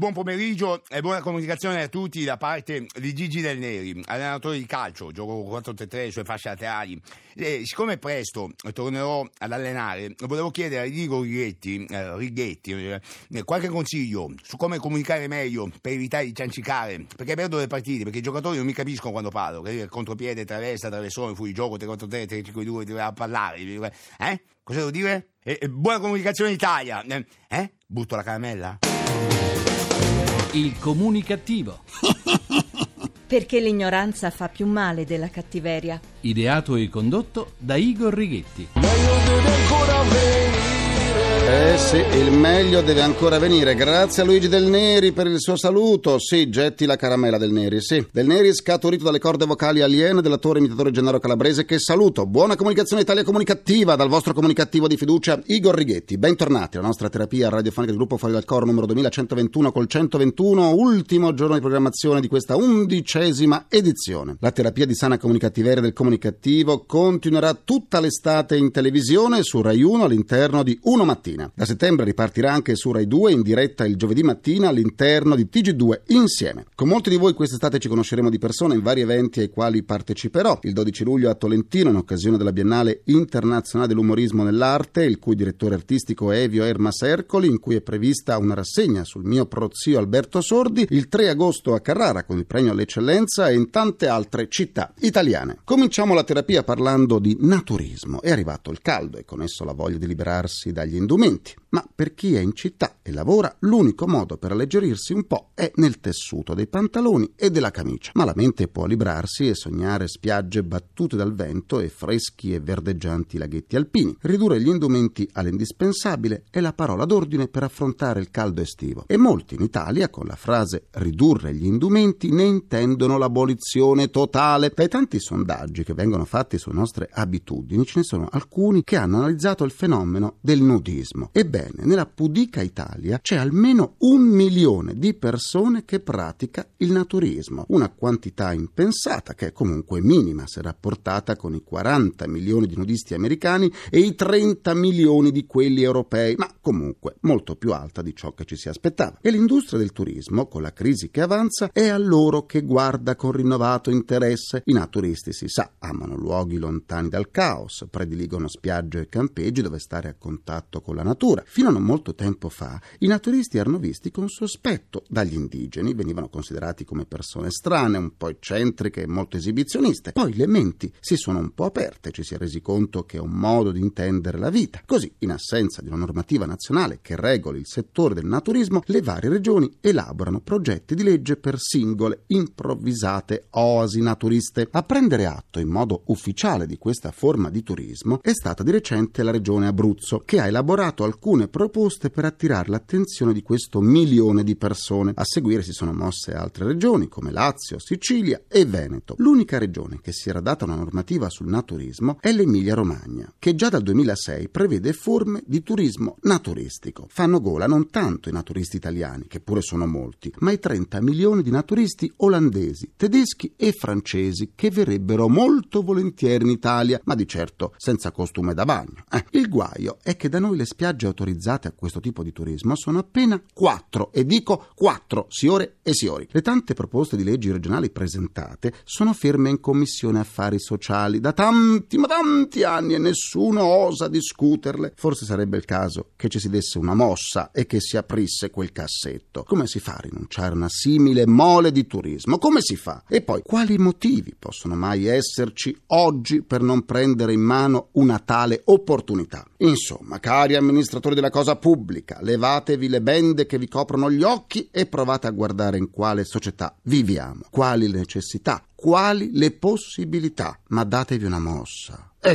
buon pomeriggio e buona comunicazione a tutti da parte di Gigi Del Neri, allenatore di calcio, gioco 4-3-3, le sue fasce laterali. E, siccome presto tornerò ad allenare, volevo chiedere a Rigo Righetti, eh, Righetti eh, qualche consiglio su come comunicare meglio per evitare di ciancicare, perché perdo le partite, perché i giocatori non mi capiscono quando parlo, che contropiede, traversa, traversone, fuori gioco, 3-4-3, 3-5-2, deve parlare, eh? Cosa devo dire? E, e buona comunicazione Italia, eh? eh? Butto la caramella? Il comunicativo. Perché l'ignoranza fa più male della cattiveria. Ideato e condotto da Igor Righetti. Eh sì, il meglio deve ancora venire. Grazie a Luigi Del Neri per il suo saluto. Sì, getti la caramella Del Neri, sì. Del Neri scaturito dalle corde vocali aliene dell'attore imitatore Gennaro Calabrese che saluto. Buona comunicazione Italia comunicativa dal vostro comunicativo di fiducia Igor Righetti. Bentornati alla nostra terapia radiofonica del gruppo Fuori dal Coro numero 2121 col 121, ultimo giorno di programmazione di questa undicesima edizione. La terapia di sana comunicativeria del comunicativo continuerà tutta l'estate in televisione su Rai 1 all'interno di Uno Mattina mattina. Da settembre ripartirà anche su Rai 2 in diretta il giovedì mattina all'interno di TG2 insieme. Con molti di voi quest'estate ci conosceremo di persona in vari eventi ai quali parteciperò. Il 12 luglio a Tolentino in occasione della Biennale Internazionale dell'Umorismo nell'Arte, il cui direttore artistico è Evio Ermas Ercoli, in cui è prevista una rassegna sul mio prozio Alberto Sordi, il 3 agosto a Carrara con il premio all'eccellenza e in tante altre città italiane. Cominciamo la terapia parlando di naturismo. È arrivato il caldo e con esso la voglia di liberarsi dagli indumenti momenti, ma per chi è in città e lavora, l'unico modo per alleggerirsi un po' è nel tessuto dei pantaloni e della camicia. Ma la mente può librarsi e sognare spiagge battute dal vento e freschi e verdeggianti laghetti alpini. Ridurre gli indumenti all'indispensabile è la parola d'ordine per affrontare il caldo estivo. E molti in Italia, con la frase ridurre gli indumenti, ne intendono l'abolizione totale. Dai tanti sondaggi che vengono fatti sulle nostre abitudini, ce ne sono alcuni che hanno analizzato il fenomeno del nudismo turismo. Ebbene, nella pudica Italia c'è almeno un milione di persone che pratica il naturismo, una quantità impensata che è comunque minima se rapportata con i 40 milioni di nudisti americani e i 30 milioni di quelli europei, ma comunque molto più alta di ciò che ci si aspettava. E l'industria del turismo, con la crisi che avanza, è a loro che guarda con rinnovato interesse. I naturisti, si sa, amano luoghi lontani dal caos, prediligono spiagge e campeggi dove stare a contatto con la natura. Fino a non molto tempo fa i naturisti erano visti con sospetto dagli indigeni, venivano considerati come persone strane, un po' eccentriche e molto esibizioniste. Poi le menti si sono un po' aperte, ci si è resi conto che è un modo di intendere la vita. Così, in assenza di una normativa nazionale che regoli il settore del naturismo, le varie regioni elaborano progetti di legge per singole, improvvisate oasi naturiste. A prendere atto in modo ufficiale di questa forma di turismo è stata di recente la regione Abruzzo, che ha elaborato fatto alcune proposte per attirare l'attenzione di questo milione di persone. A seguire si sono mosse altre regioni come Lazio, Sicilia e Veneto. L'unica regione che si era data una normativa sul naturismo è l'Emilia-Romagna, che già dal 2006 prevede forme di turismo naturistico. Fanno gola non tanto i naturisti italiani, che pure sono molti, ma i 30 milioni di naturisti olandesi, tedeschi e francesi che verrebbero molto volentieri in Italia, ma di certo senza costume da bagno. Eh, il guaio è che da noi le spiagge autorizzate a questo tipo di turismo sono appena quattro, e dico quattro, siore e siori. Le tante proposte di leggi regionali presentate sono ferme in Commissione Affari Sociali da tanti, ma tanti anni e nessuno osa discuterle. Forse sarebbe il caso che ci si desse una mossa e che si aprisse quel cassetto. Come si fa a rinunciare a una simile mole di turismo? Come si fa? E poi, quali motivi possono mai esserci oggi per non prendere in mano una tale opportunità? Insomma, cari amministratori, della cosa pubblica, levatevi le bende che vi coprono gli occhi e provate a guardare in quale società viviamo, quali le necessità, quali le possibilità, ma datevi una mossa. E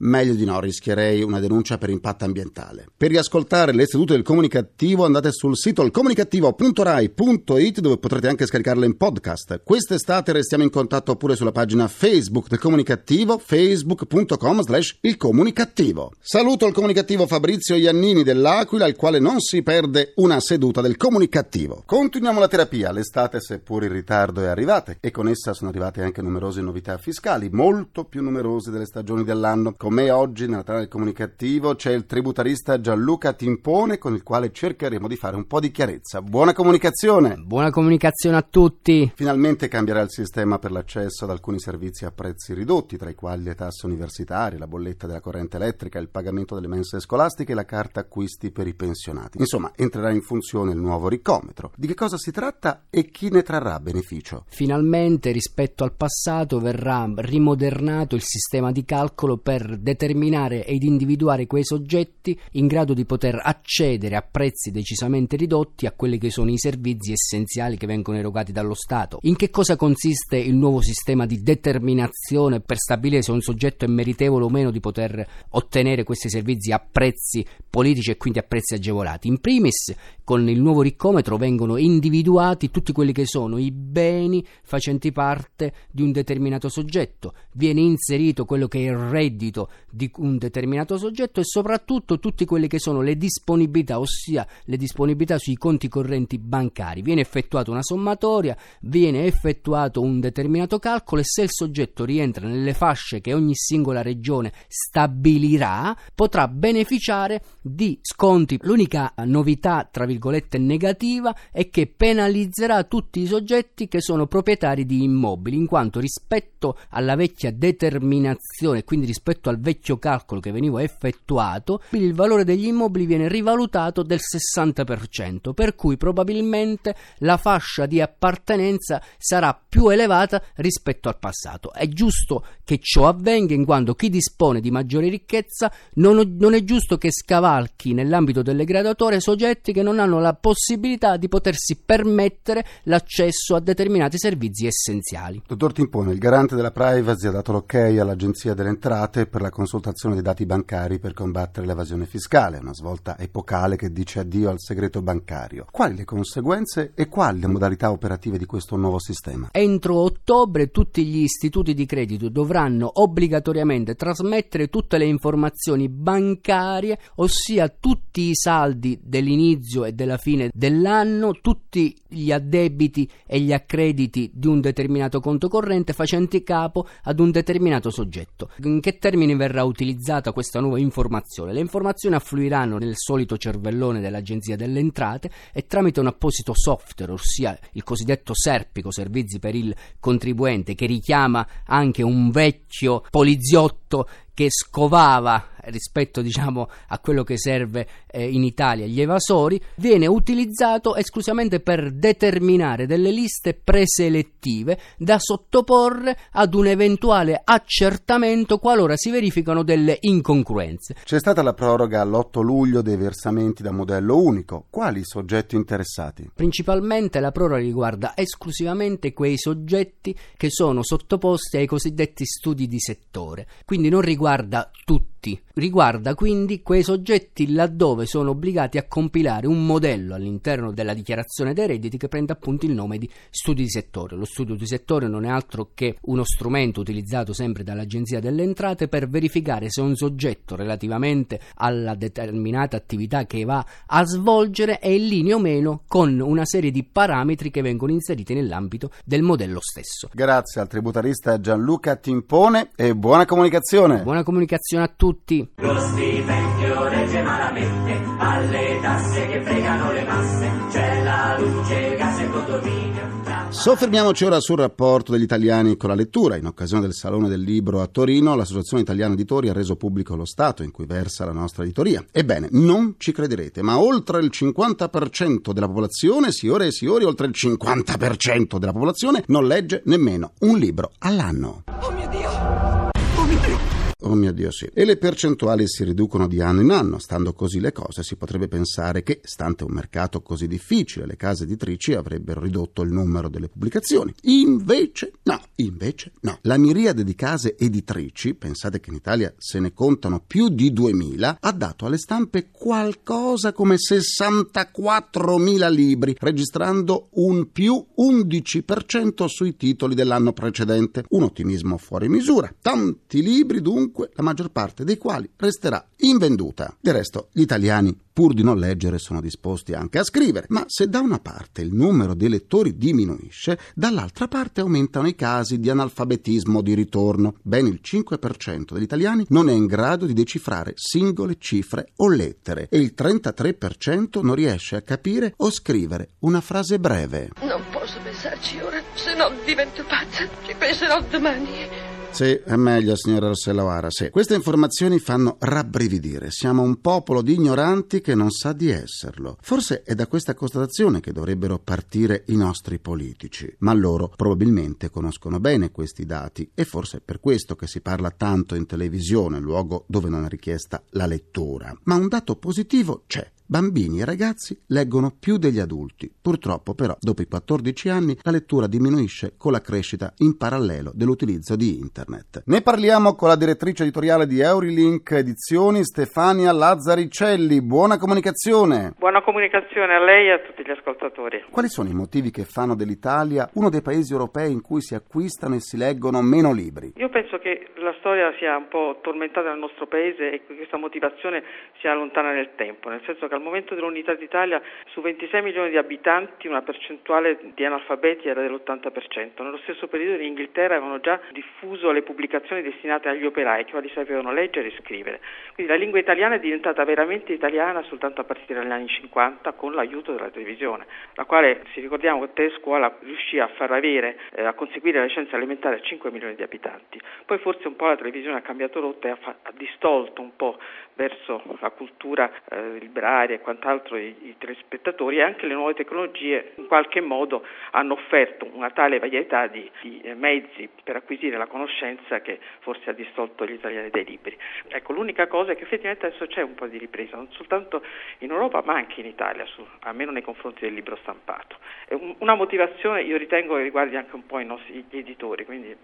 Meglio di no, rischierei una denuncia per impatto ambientale. Per riascoltare l'Istituto del Comunicativo andate sul sito ilcomunicativo.rai.it dove potrete anche scaricarlo in podcast. Quest'estate restiamo in contatto pure sulla pagina Facebook del Comunicativo, facebook.com slash il Comunicativo. Saluto il Comunicativo Fabrizio Iannini dell'Aquila, al quale non si perde una seduta del Comunicativo. Continuiamo la terapia, l'estate seppur in ritardo è arrivata e con essa sono arrivate anche numerose novità fiscali, molto più numerose delle stagioni dell'anno. Con me oggi nella tana del Comunicativo c'è il tributarista Gianluca Timpone con il quale cercheremo di fare un po' di chiarezza. Buona comunicazione! Buona comunicazione a tutti! Finalmente cambierà il sistema per l'accesso ad alcuni servizi a prezzi ridotti, tra i quali le tasse universitarie, la bolletta della corrente elettrica, il pagamento delle mense scolastiche e la carta acquisti per i pensionati. Insomma, entrerà in funzione il nuovo ricometro. Di che cosa si tratta e chi ne trarrà beneficio? Finalmente, rispetto al passato, verrà rimodernato il sistema di calcolo per determinare ed individuare quei soggetti in grado di poter accedere a prezzi decisamente ridotti a quelli che sono i servizi essenziali che vengono erogati dallo Stato. In che cosa consiste il nuovo sistema di determinazione per stabilire se un soggetto è meritevole o meno di poter ottenere questi servizi a prezzi politici e quindi a prezzi agevolati? In primis, con il nuovo riccometro vengono individuati tutti quelli che sono i beni facenti parte di un determinato soggetto, viene inserito quello che è il reddito di un determinato soggetto e soprattutto tutti quelli che sono le disponibilità, ossia le disponibilità sui conti correnti bancari. Viene effettuata una sommatoria, viene effettuato un determinato calcolo e se il soggetto rientra nelle fasce che ogni singola regione stabilirà, potrà beneficiare di sconti. L'unica novità, tra virgolette, negativa è che penalizzerà tutti i soggetti che sono proprietari di immobili, in quanto rispetto alla vecchia determinazione, quindi rispetto al vecchio calcolo che veniva effettuato, il valore degli immobili viene rivalutato del 60%, per cui probabilmente la fascia di appartenenza sarà più elevata rispetto al passato. È giusto che ciò avvenga in quanto chi dispone di maggiore ricchezza non, non è giusto che scavalchi nell'ambito delle graduatorie soggetti che non hanno la possibilità di potersi permettere l'accesso a determinati servizi essenziali. Dottor Timpone, il garante della privacy ha dato l'ok all'Agenzia delle Entrate per la consultazione dei dati bancari per combattere l'evasione fiscale, una svolta epocale che dice addio al segreto bancario. Quali le conseguenze e quali le modalità operative di questo nuovo sistema? Entro ottobre tutti gli istituti di credito dovranno obbligatoriamente trasmettere tutte le informazioni bancarie, ossia tutti i saldi dell'inizio e della fine dell'anno, tutti gli addebiti e gli accrediti di un determinato conto corrente facenti capo ad un determinato soggetto. In che termini verrà utilizzata questa nuova informazione? Le informazioni affluiranno nel solito cervellone dell'Agenzia delle Entrate e tramite un apposito software, ossia il cosiddetto Serpico, servizi per il contribuente, che richiama anche un vecchio poliziotto che scovava rispetto diciamo a quello che serve eh, in Italia gli evasori viene utilizzato esclusivamente per determinare delle liste preselettive da sottoporre ad un eventuale accertamento qualora si verificano delle incongruenze. C'è stata la proroga all'8 luglio dei versamenti da modello unico. Quali soggetti interessati? Principalmente la proroga riguarda esclusivamente quei soggetti che sono sottoposti ai cosiddetti studi di settore, quindi non riguarda tutti riguarda quindi quei soggetti laddove sono obbligati a compilare un modello all'interno della dichiarazione dei redditi che prende appunto il nome di studio di settore. Lo studio di settore non è altro che uno strumento utilizzato sempre dall'Agenzia delle Entrate per verificare se un soggetto relativamente alla determinata attività che va a svolgere è in linea o meno con una serie di parametri che vengono inseriti nell'ambito del modello stesso. Grazie al tributarista Gianluca Timpone e buona comunicazione. Buona comunicazione a tutti. Lo stipendio regge malamente alle tasse che fregano le masse. C'è la luce, il gas e il condominio. Soffermiamoci ora sul rapporto degli italiani con la lettura. In occasione del Salone del Libro a Torino, l'Associazione Italiana Editori ha reso pubblico lo stato in cui versa la nostra editoria. Ebbene, non ci crederete, ma oltre il 50% della popolazione, signore e signori, oltre il 50% della popolazione non legge nemmeno un libro all'anno. Oh mio Dio! Oh mio Dio! Sì. E le percentuali si riducono di anno in anno. Stando così le cose si potrebbe pensare che, stante un mercato così difficile, le case editrici avrebbero ridotto il numero delle pubblicazioni. Invece no, invece no. La miriade di case editrici, pensate che in Italia se ne contano più di 2000, ha dato alle stampe qualcosa come 64.000 libri, registrando un più 11% sui titoli dell'anno precedente. Un ottimismo fuori misura. Tanti libri dunque, la maggior parte dei quali resterà invenduta. Del resto, gli italiani pur di non leggere sono disposti anche a scrivere. Ma se da una parte il numero dei lettori diminuisce, dall'altra parte aumentano i casi di analfabetismo di ritorno. Ben il 5% degli italiani non è in grado di decifrare singole cifre o lettere e il 33% non riesce a capire o scrivere una frase breve. Non posso pensarci ora, se no divento pazza. Ci penserò domani. Sì, è meglio, signora Rossella O'Hara, sì. Queste informazioni fanno rabbrividire. Siamo un popolo di ignoranti che non sa di esserlo. Forse è da questa constatazione che dovrebbero partire i nostri politici. Ma loro probabilmente conoscono bene questi dati e forse è per questo che si parla tanto in televisione, luogo dove non è richiesta la lettura. Ma un dato positivo c'è. Bambini e ragazzi leggono più degli adulti. Purtroppo però dopo i 14 anni la lettura diminuisce con la crescita in parallelo dell'utilizzo di internet. Ne parliamo con la direttrice editoriale di Eurilink Edizioni Stefania Lazzaricelli. Buona comunicazione. Buona comunicazione a lei e a tutti gli ascoltatori. Quali sono i motivi che fanno dell'Italia uno dei paesi europei in cui si acquistano e si leggono meno libri? Io penso che la storia sia un po' tormentata nel nostro paese e che questa motivazione sia lontana nel tempo, nel senso che al momento dell'unità d'Italia su 26 milioni di abitanti una percentuale di analfabeti era dell'80%. Nello stesso periodo in Inghilterra avevano già diffuso le pubblicazioni destinate agli operai che quali sapevano leggere e scrivere. Quindi la lingua italiana è diventata veramente italiana soltanto a partire dagli anni 50 con l'aiuto della televisione, la quale, se ricordiamo che te scuola riuscì a far avere, eh, a conseguire la licenza alimentare a 5 milioni di abitanti. Poi forse un po' la televisione ha cambiato rotta e ha, fa- ha distolto un po' verso la cultura eh, libraria e quant'altro i, i telespettatori e anche le nuove tecnologie in qualche modo hanno offerto una tale varietà di, di eh, mezzi per acquisire la conoscenza che forse ha distolto gli italiani dai libri. Ecco, l'unica cosa è che effettivamente adesso c'è un po' di ripresa, non soltanto in Europa ma anche in Italia, su, almeno nei confronti del libro stampato. Un, una motivazione io ritengo che riguardi anche un po' i nostri editori, quindi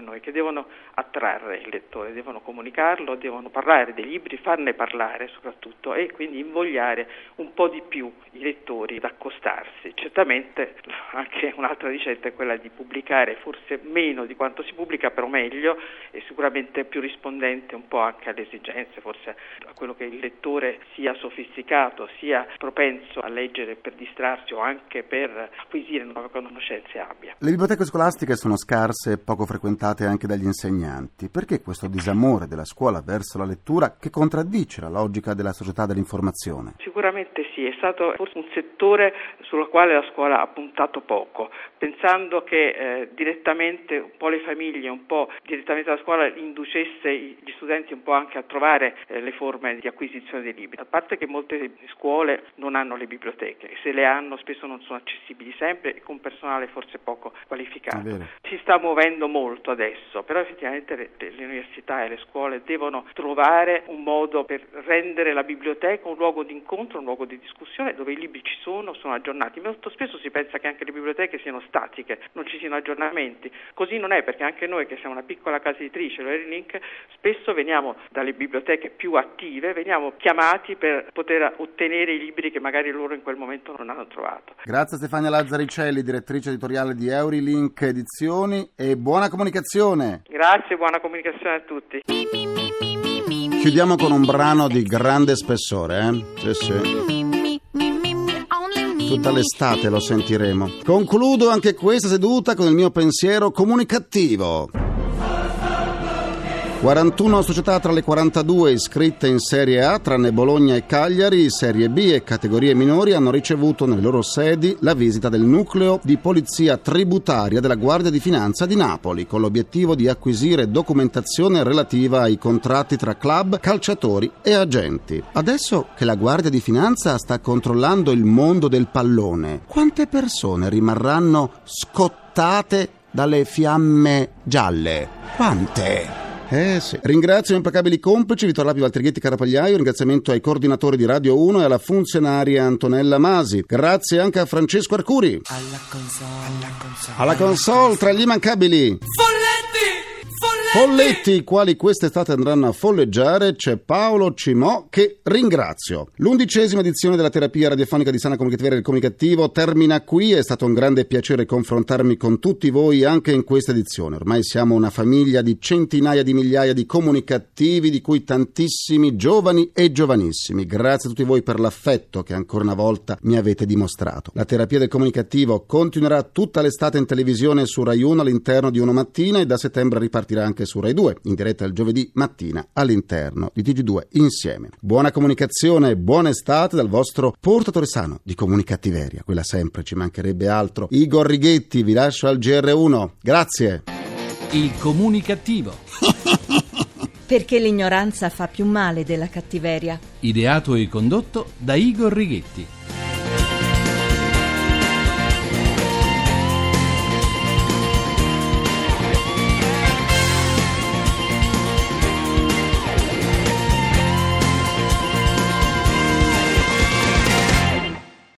noi, che devono attrarre il lettore, devono comunicarlo, devono parlare dei libri, farne parlare soprattutto e quindi invogliare un po' di più i lettori ad accostarsi. Certamente anche un'altra ricetta è quella di pubblicare forse meno di quanto si pubblica, però meglio e sicuramente più rispondente un po' anche alle esigenze, forse a quello che il lettore sia sofisticato, sia propenso a leggere per distrarsi o anche per acquisire nuove conoscenze abbia. Le biblioteche scolastiche sono scarse e poco frequentate anche dagli insegnanti. Perché questo disamore della scuola verso la lettura che contraddice la logica della società dell'informazione? Sicuramente sì, è stato forse un settore sul quale la scuola ha puntato poco, pensando che eh, direttamente un po' le famiglie, un po' direttamente la scuola inducesse gli studenti un po' anche a trovare eh, le forme di acquisizione dei libri. A parte che molte scuole non hanno le biblioteche, se le hanno spesso non sono accessibili sempre e con personale forse poco qualificato. Si sta muovendo molto adesso, però effettivamente le, le università e le scuole devono trovare un modo per rendere la biblioteca un luogo di incontro, un luogo di discussione dove i libri ci sono, sono aggiornati. Molto spesso si pensa che anche le biblioteche siano statiche, non ci siano aggiornamenti. Così non è perché anche noi che siamo una piccola casa editrice, l'Erilink, spesso veniamo dalle biblioteche più attive, veniamo chiamati per poter ottenere i libri che magari loro in quel momento non hanno trovato. Grazie Stefania Lazzaricelli, direttrice editoriale di Eurilink Edizioni e buona comunicazione. Grazie, buona comunicazione a tutti. Chiudiamo con un brano di grande spessore, eh? Sì, sì. Tutta l'estate lo sentiremo. Concludo anche questa seduta con il mio pensiero comunicativo. 41 società tra le 42 iscritte in Serie A, tranne Bologna e Cagliari, Serie B e categorie minori hanno ricevuto nelle loro sedi la visita del nucleo di polizia tributaria della Guardia di Finanza di Napoli, con l'obiettivo di acquisire documentazione relativa ai contratti tra club, calciatori e agenti. Adesso che la Guardia di Finanza sta controllando il mondo del pallone, quante persone rimarranno scottate dalle fiamme gialle? Quante? Eh sì. Ringrazio gli implacabili complici Vittorio Lapi Valtrighetti Carapagliaio, ringraziamento ai coordinatori di Radio 1 e alla funzionaria Antonella Masi. Grazie anche a Francesco Arcuri. Alla console, alla console. Alla console tra gli immancabili. Folletti, quali quest'estate andranno a folleggiare, c'è Paolo Cimò che ringrazio. L'undicesima edizione della terapia radiofonica di sana comunicativa del comunicativo termina qui, è stato un grande piacere confrontarmi con tutti voi anche in questa edizione. Ormai siamo una famiglia di centinaia di migliaia di comunicativi, di cui tantissimi giovani e giovanissimi. Grazie a tutti voi per l'affetto che ancora una volta mi avete dimostrato. La terapia del comunicativo continuerà tutta l'estate in televisione su Rai 1 all'interno di Uno Mattina e da settembre ripartirà anche su Rai 2, in diretta il giovedì mattina all'interno di TG2 insieme. Buona comunicazione, buona estate dal vostro portatore sano di comunicattiveria, quella sempre, ci mancherebbe altro. Igor Righetti, vi lascio al GR1. Grazie. Il comunicativo. Perché l'ignoranza fa più male della cattiveria. Ideato e condotto da Igor Righetti.